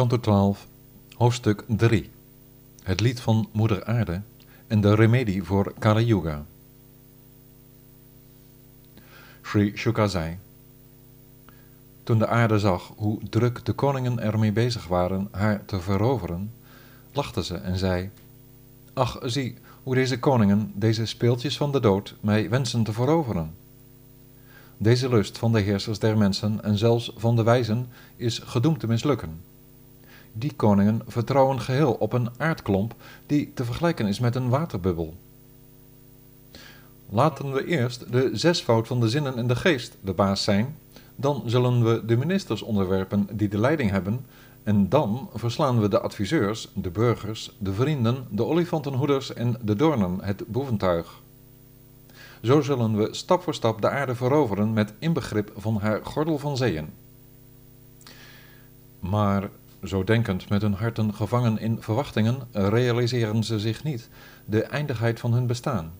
Kanto 12, hoofdstuk 3. Het lied van Moeder Aarde en de remedie voor Kali Yuga. Sri Shuka zei: Toen de aarde zag hoe druk de koningen ermee bezig waren haar te veroveren, lachte ze en zei: Ach, zie hoe deze koningen, deze speeltjes van de dood, mij wensen te veroveren. Deze lust van de heersers der mensen en zelfs van de wijzen is gedoemd te mislukken. Die koningen vertrouwen geheel op een aardklomp die te vergelijken is met een waterbubbel. Laten we eerst de zesvoud van de zinnen en de geest de baas zijn, dan zullen we de ministers onderwerpen die de leiding hebben, en dan verslaan we de adviseurs, de burgers, de vrienden, de olifantenhoeders en de doornen, het boeventuig. Zo zullen we stap voor stap de aarde veroveren met inbegrip van haar gordel van zeeën. Maar zo denkend met hun harten gevangen in verwachtingen, realiseren ze zich niet de eindigheid van hun bestaan.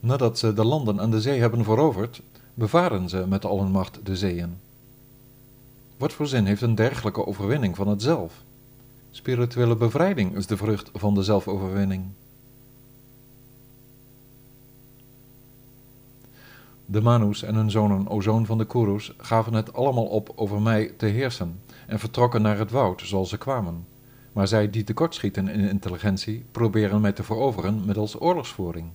Nadat ze de landen en de zee hebben veroverd, bevaren ze met al hun macht de zeeën. Wat voor zin heeft een dergelijke overwinning van het zelf? Spirituele bevrijding is de vrucht van de zelfoverwinning. De Manus en hun zonen, o zoon van de Kurus, gaven het allemaal op over mij te heersen en vertrokken naar het woud zoals ze kwamen. Maar zij die tekortschieten in intelligentie, proberen mij te veroveren middels oorlogsvoering.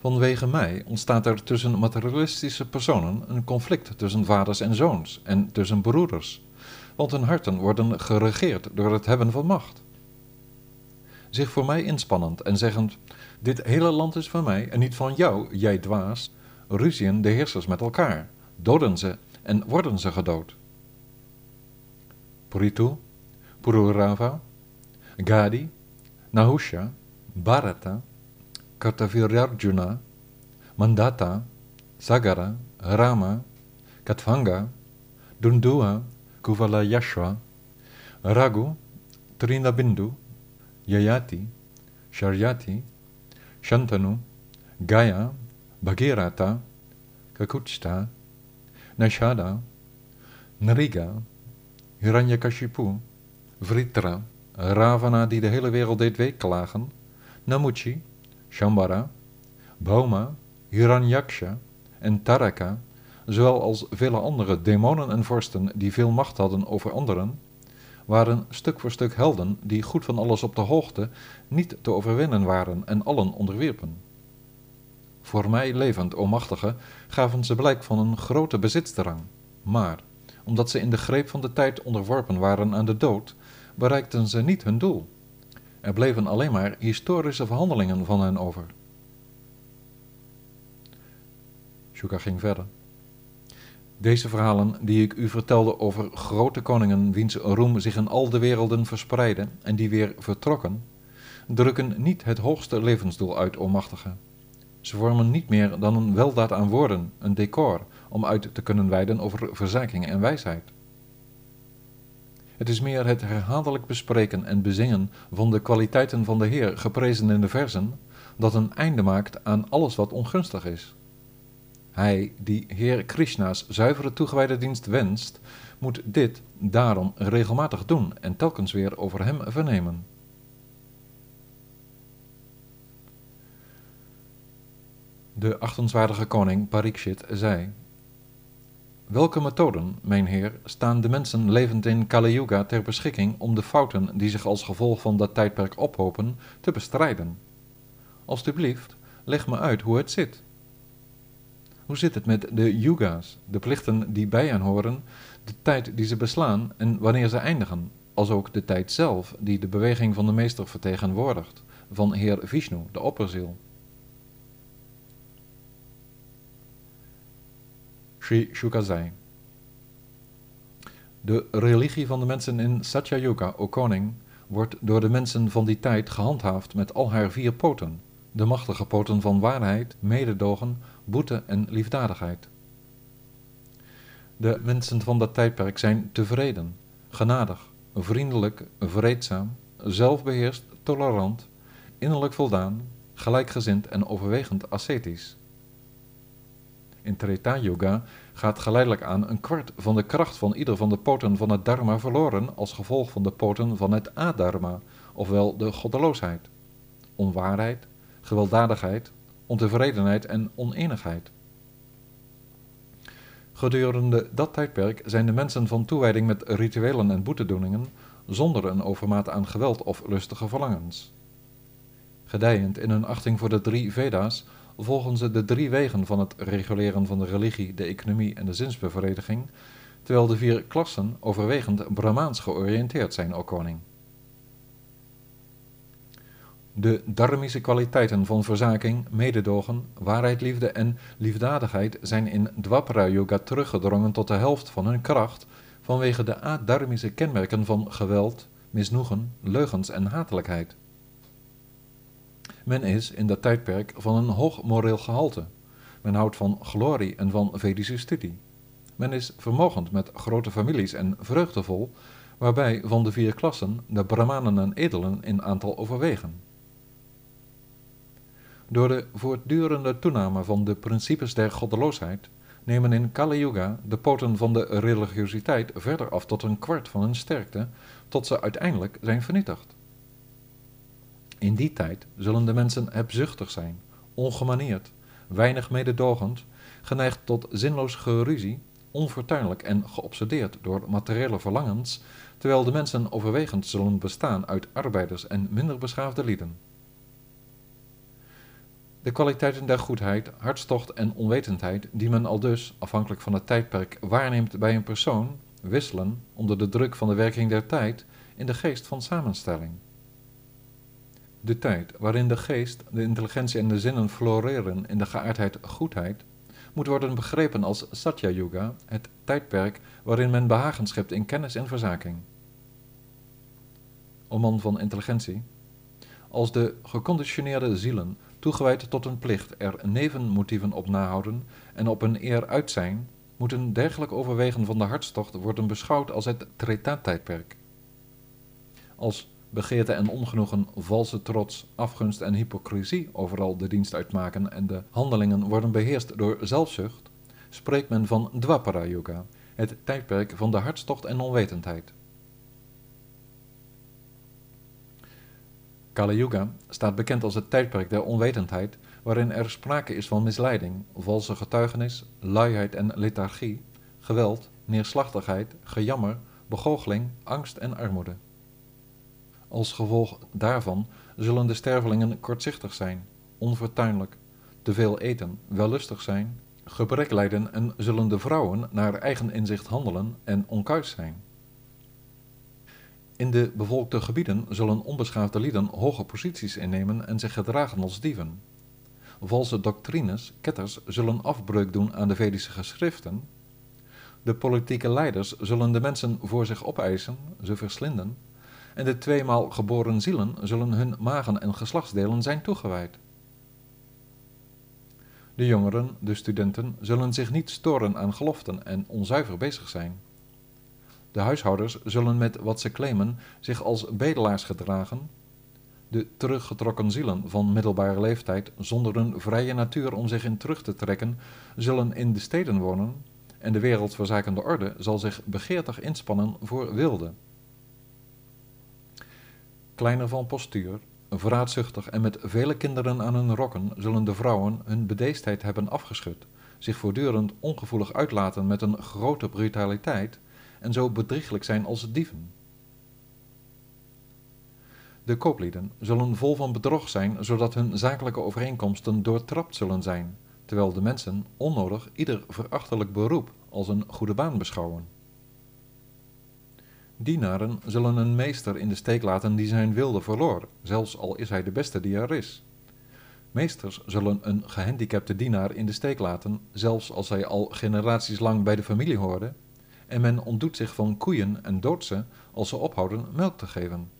Vanwege mij ontstaat er tussen materialistische personen een conflict tussen vaders en zoons en tussen broeders, want hun harten worden geregeerd door het hebben van macht. Zich voor mij inspannend en zeggend: Dit hele land is van mij en niet van jou, jij dwaas, ruzien de heersers met elkaar, doden ze en worden ze gedood. Puritu, Pururava, Gadi, Nahusha, Bharata, Kartavirarjuna, Mandata, Sagara, Rama, Katvanga, Dundua, Kuvalayashva, Raghu, Trinabindu, Yayati, Sharyati, Shantanu, Gaya, Bhagirata, Kakuchta, Nashada, Nriga, Hiranyakashipu, Vritra, Ravana die de hele wereld deed weeklagen, Namuchi, Shambara, Bhoma, Hiranyaksha en Taraka, zowel als vele andere demonen en vorsten die veel macht hadden over anderen, waren stuk voor stuk helden die goed van alles op de hoogte niet te overwinnen waren en allen onderwierpen. Voor mij levend, o machtige, gaven ze blijk van een grote bezitsdrang, maar omdat ze in de greep van de tijd onderworpen waren aan de dood, bereikten ze niet hun doel. Er bleven alleen maar historische verhandelingen van hen over. Shuka ging verder. Deze verhalen die ik u vertelde over grote koningen wiens roem zich in al de werelden verspreidde en die weer vertrokken, drukken niet het hoogste levensdoel uit, o. Ze vormen niet meer dan een weldaad aan woorden, een decor, om uit te kunnen wijden over verzaking en wijsheid. Het is meer het herhaaldelijk bespreken en bezingen van de kwaliteiten van de Heer, geprezen in de versen, dat een einde maakt aan alles wat ongunstig is. Hij die Heer Krishna's zuivere toegewijde dienst wenst, moet dit daarom regelmatig doen en telkens weer over hem vernemen. De achtenswaardige koning Parikshit zei: Welke methoden, mijn heer, staan de mensen levend in Kali Yuga ter beschikking om de fouten die zich als gevolg van dat tijdperk ophopen te bestrijden? Alsjeblieft, leg me uit hoe het zit. Hoe zit het met de yuga's, de plichten die bij hen horen, de tijd die ze beslaan en wanneer ze eindigen, als ook de tijd zelf die de beweging van de meester vertegenwoordigt, van Heer Vishnu, de opperziel? Sri. De religie van de mensen in Satyayuga, o koning, wordt door de mensen van die tijd gehandhaafd met al haar vier poten, de machtige poten van waarheid, mededogen, boete en liefdadigheid. De mensen van dat tijdperk zijn tevreden, genadig, vriendelijk, vreedzaam, zelfbeheerst, tolerant, innerlijk voldaan, gelijkgezind en overwegend ascetisch. In Treta Yoga gaat geleidelijk aan een kwart van de kracht van ieder van de poten van het dharma verloren als gevolg van de poten van het adharma, ofwel de goddeloosheid, onwaarheid, gewelddadigheid, ontevredenheid en oneenigheid. Gedurende dat tijdperk zijn de mensen van toewijding met rituelen en boetedoeningen zonder een overmaat aan geweld of lustige verlangens. Gedijend in hun achting voor de drie Veda's volgen ze de drie wegen van het reguleren van de religie, de economie en de zinsbevrediging, terwijl de vier klassen overwegend Brahmaans georiënteerd zijn, o koning. De dharmische kwaliteiten van verzaking, mededogen, waarheid, liefde en liefdadigheid zijn in Dwapara Yoga teruggedrongen tot de helft van hun kracht vanwege de adharmische kenmerken van geweld, misnoegen, leugens en hatelijkheid. Men is in dat tijdperk van een hoog moreel gehalte. Men houdt van glorie en van Vedische studie. Men is vermogend met grote families en vreugdevol, waarbij van de vier klassen de brahmanen en edelen in aantal overwegen. Door de voortdurende toename van de principes der goddeloosheid nemen in Kali Yuga de poten van de religiositeit verder af tot een kwart van hun sterkte, tot ze uiteindelijk zijn vernietigd. In die tijd zullen de mensen hebzuchtig zijn, ongemanierd, weinig mededogend, geneigd tot zinloos geruzie, onfortuinlijk en geobsedeerd door materiële verlangens, terwijl de mensen overwegend zullen bestaan uit arbeiders en minder beschaafde lieden. De kwaliteiten der goedheid, hartstocht en onwetendheid, die men al dus, afhankelijk van het tijdperk, waarneemt bij een persoon, wisselen, onder de druk van de werking der tijd, in de geest van samenstelling. De tijd waarin de geest, de intelligentie en de zinnen floreren in de geaardheid goedheid, moet worden begrepen als Satya Yuga, het tijdperk waarin men behagen schept in kennis en verzaking. O man van intelligentie, als de geconditioneerde zielen, toegewijd tot een plicht, er nevenmotieven op nahouden en op een eer uit zijn, moeten dergelijk overwegen van de hartstocht worden beschouwd als het Treta-tijdperk. Als begeerte en ongenoegen, valse trots, afgunst en hypocrisie overal de dienst uitmaken en de handelingen worden beheerst door zelfzucht, spreekt men van Dwapara Yuga, het tijdperk van de hartstocht en onwetendheid. Kali Yuga staat bekend als het tijdperk der onwetendheid, waarin er sprake is van misleiding, valse getuigenis, luiheid en lethargie, geweld, neerslachtigheid, gejammer, begoocheling, angst en armoede. Als gevolg daarvan zullen de stervelingen kortzichtig zijn, onfortuinlijk, te veel eten, wellustig zijn, gebrek lijden en zullen de vrouwen naar eigen inzicht handelen en onkuis zijn. In de bevolkte gebieden zullen onbeschaafde lieden hoge posities innemen en zich gedragen als dieven. Valse doctrines, ketters, zullen afbreuk doen aan de Vedische geschriften. De politieke leiders zullen de mensen voor zich opeisen, ze verslinden en de tweemaal geboren zielen zullen hun magen en geslachtsdelen zijn toegewijd. De jongeren, de studenten, zullen zich niet storen aan geloften en onzuiver bezig zijn. De huishouders zullen met wat ze claimen zich als bedelaars gedragen. De teruggetrokken zielen van middelbare leeftijd, zonder een vrije natuur om zich in terug te trekken, zullen in de steden wonen, en de wereldverzakende orde zal zich begeertig inspannen voor wilde kleiner van postuur, vraatzuchtig en met vele kinderen aan hun rokken, zullen de vrouwen hun bedeesdheid hebben afgeschud, zich voortdurend ongevoelig uitlaten met een grote brutaliteit en zo bedrieglijk zijn als dieven. De kooplieden zullen vol van bedrog zijn, zodat hun zakelijke overeenkomsten doortrapt zullen zijn, terwijl de mensen onnodig ieder verachtelijk beroep als een goede baan beschouwen. Dienaren zullen een meester in de steek laten die zijn wilde verloor, zelfs al is hij de beste die er is. Meesters zullen een gehandicapte dienaar in de steek laten, zelfs als hij al generaties lang bij de familie hoorde, en men ontdoet zich van koeien en doodt als ze ophouden melk te geven.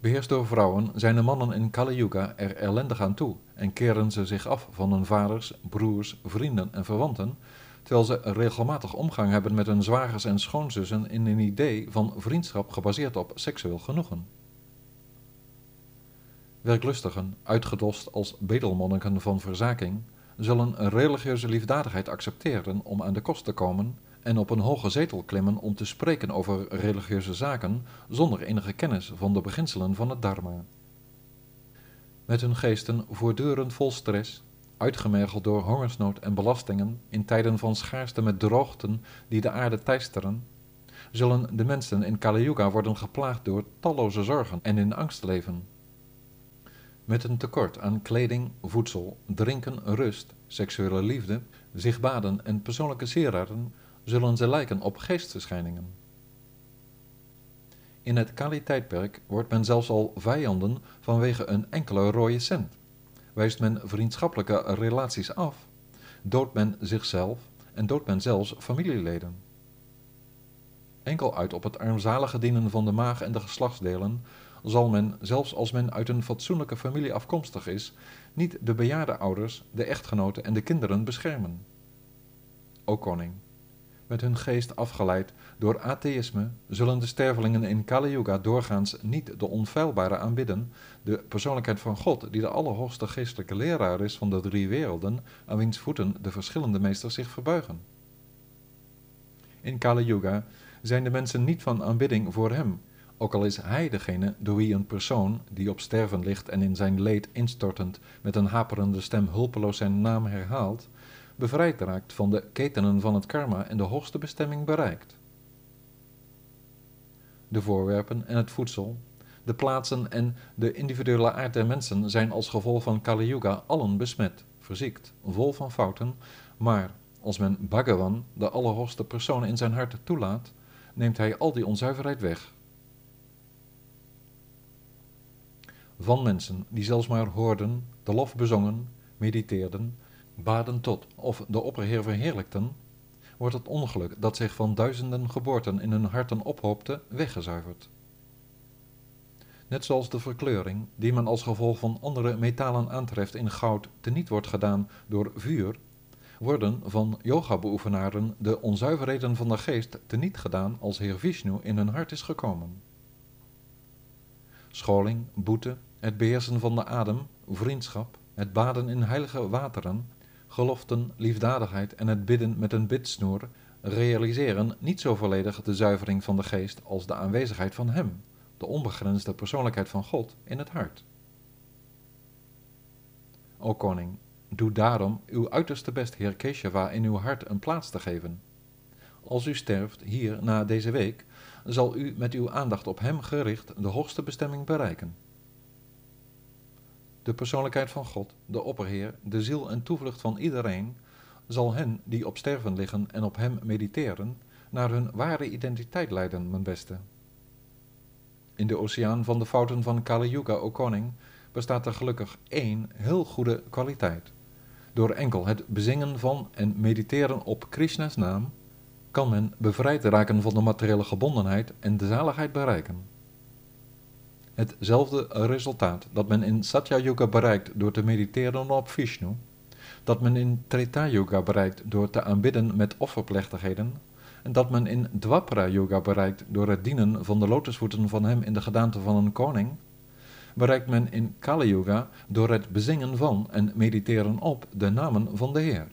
Beheerst door vrouwen zijn de mannen in Kali Yuga er ellendig aan toe en keren ze zich af van hun vaders, broers, vrienden en verwanten, terwijl ze regelmatig omgang hebben met hun zwagers en schoonzussen in een idee van vriendschap gebaseerd op seksueel genoegen. Werklustigen, uitgedost als bedelmonniken van verzaking, zullen religieuze liefdadigheid accepteren om aan de kost te komen en op een hoge zetel klimmen om te spreken over religieuze zaken zonder enige kennis van de beginselen van het dharma. Met hun geesten voortdurend vol stress, uitgemergeld door hongersnood en belastingen in tijden van schaarste met droogten die de aarde teisteren, zullen de mensen in Kali Yuga worden geplaagd door talloze zorgen en in angst leven. Met een tekort aan kleding, voedsel, drinken, rust, seksuele liefde, zich baden en persoonlijke sieraden zullen ze lijken op geestverschijningen. In het Kali-tijdperk wordt men zelfs al vijanden vanwege een enkele rode cent. Wijst men vriendschappelijke relaties af, doodt men zichzelf en doodt men zelfs familieleden. Enkel uit op het armzalige dienen van de maag en de geslachtsdelen zal men, zelfs als men uit een fatsoenlijke familie afkomstig is, niet de bejaarde ouders, de echtgenoten en de kinderen beschermen. O koning, met hun geest afgeleid door atheïsme, zullen de stervelingen in Kali Yuga doorgaans niet de onfeilbare aanbidden, de persoonlijkheid van God, die de allerhoogste geestelijke leraar is van de drie werelden, aan wiens voeten de verschillende meesters zich verbuigen. In Kali Yuga zijn de mensen niet van aanbidding voor hem, ook al is hij degene door wie een persoon, die op sterven ligt en in zijn leed instortend met een haperende stem hulpeloos zijn naam herhaalt, bevrijd raakt van de ketenen van het karma en de hoogste bestemming bereikt. De voorwerpen en het voedsel, de plaatsen en de individuele aard der mensen zijn als gevolg van Kali Yuga allen besmet, verziekt, vol van fouten, maar als men Bhagavan, de allerhoogste persoon in zijn hart toelaat, neemt hij al die onzuiverheid weg. Van mensen die zelfs maar hoorden, de lof bezongen, mediteerden, baden tot of de opperheer verheerlijkten, wordt het ongeluk dat zich van duizenden geboorten in hun harten ophoopte, weggezuiverd. Net zoals de verkleuring, die men als gevolg van andere metalen aantreft in goud, teniet wordt gedaan door vuur, worden van yoga-beoefenaren de onzuiverheden van de geest teniet gedaan als Heer Vishnu in hun hart is gekomen. Scholing, boete, het beheersen van de adem, vriendschap, het baden in heilige wateren, geloften, liefdadigheid en het bidden met een bidsnoer realiseren niet zo volledig de zuivering van de geest als de aanwezigheid van Hem, de onbegrensde persoonlijkheid van God, in het hart. O koning, doe daarom uw uiterste best, Heer Keshava, in uw hart een plaats te geven. Als u sterft hier na deze week, zal u met uw aandacht op Hem gericht de hoogste bestemming bereiken de persoonlijkheid van God, de opperheer, de ziel en toevlucht van iedereen, zal hen die op sterven liggen en op hem mediteren, naar hun ware identiteit leiden, mijn beste. In de oceaan van de fouten van Kali Yuga, o koning, bestaat er gelukkig één heel goede kwaliteit. Door enkel het bezingen van en mediteren op Krishna's naam, kan men bevrijd raken van de materiële gebondenheid en de zaligheid bereiken hetzelfde resultaat. Dat men in Satya Yuga bereikt door te mediteren op Vishnu, dat men in Treta Yuga bereikt door te aanbidden met offerplechtigheden, en dat men in Dwapara Yuga bereikt door het dienen van de lotusvoeten van hem in de gedaante van een koning, bereikt men in Kali Yuga door het bezingen van en mediteren op de namen van de Heer.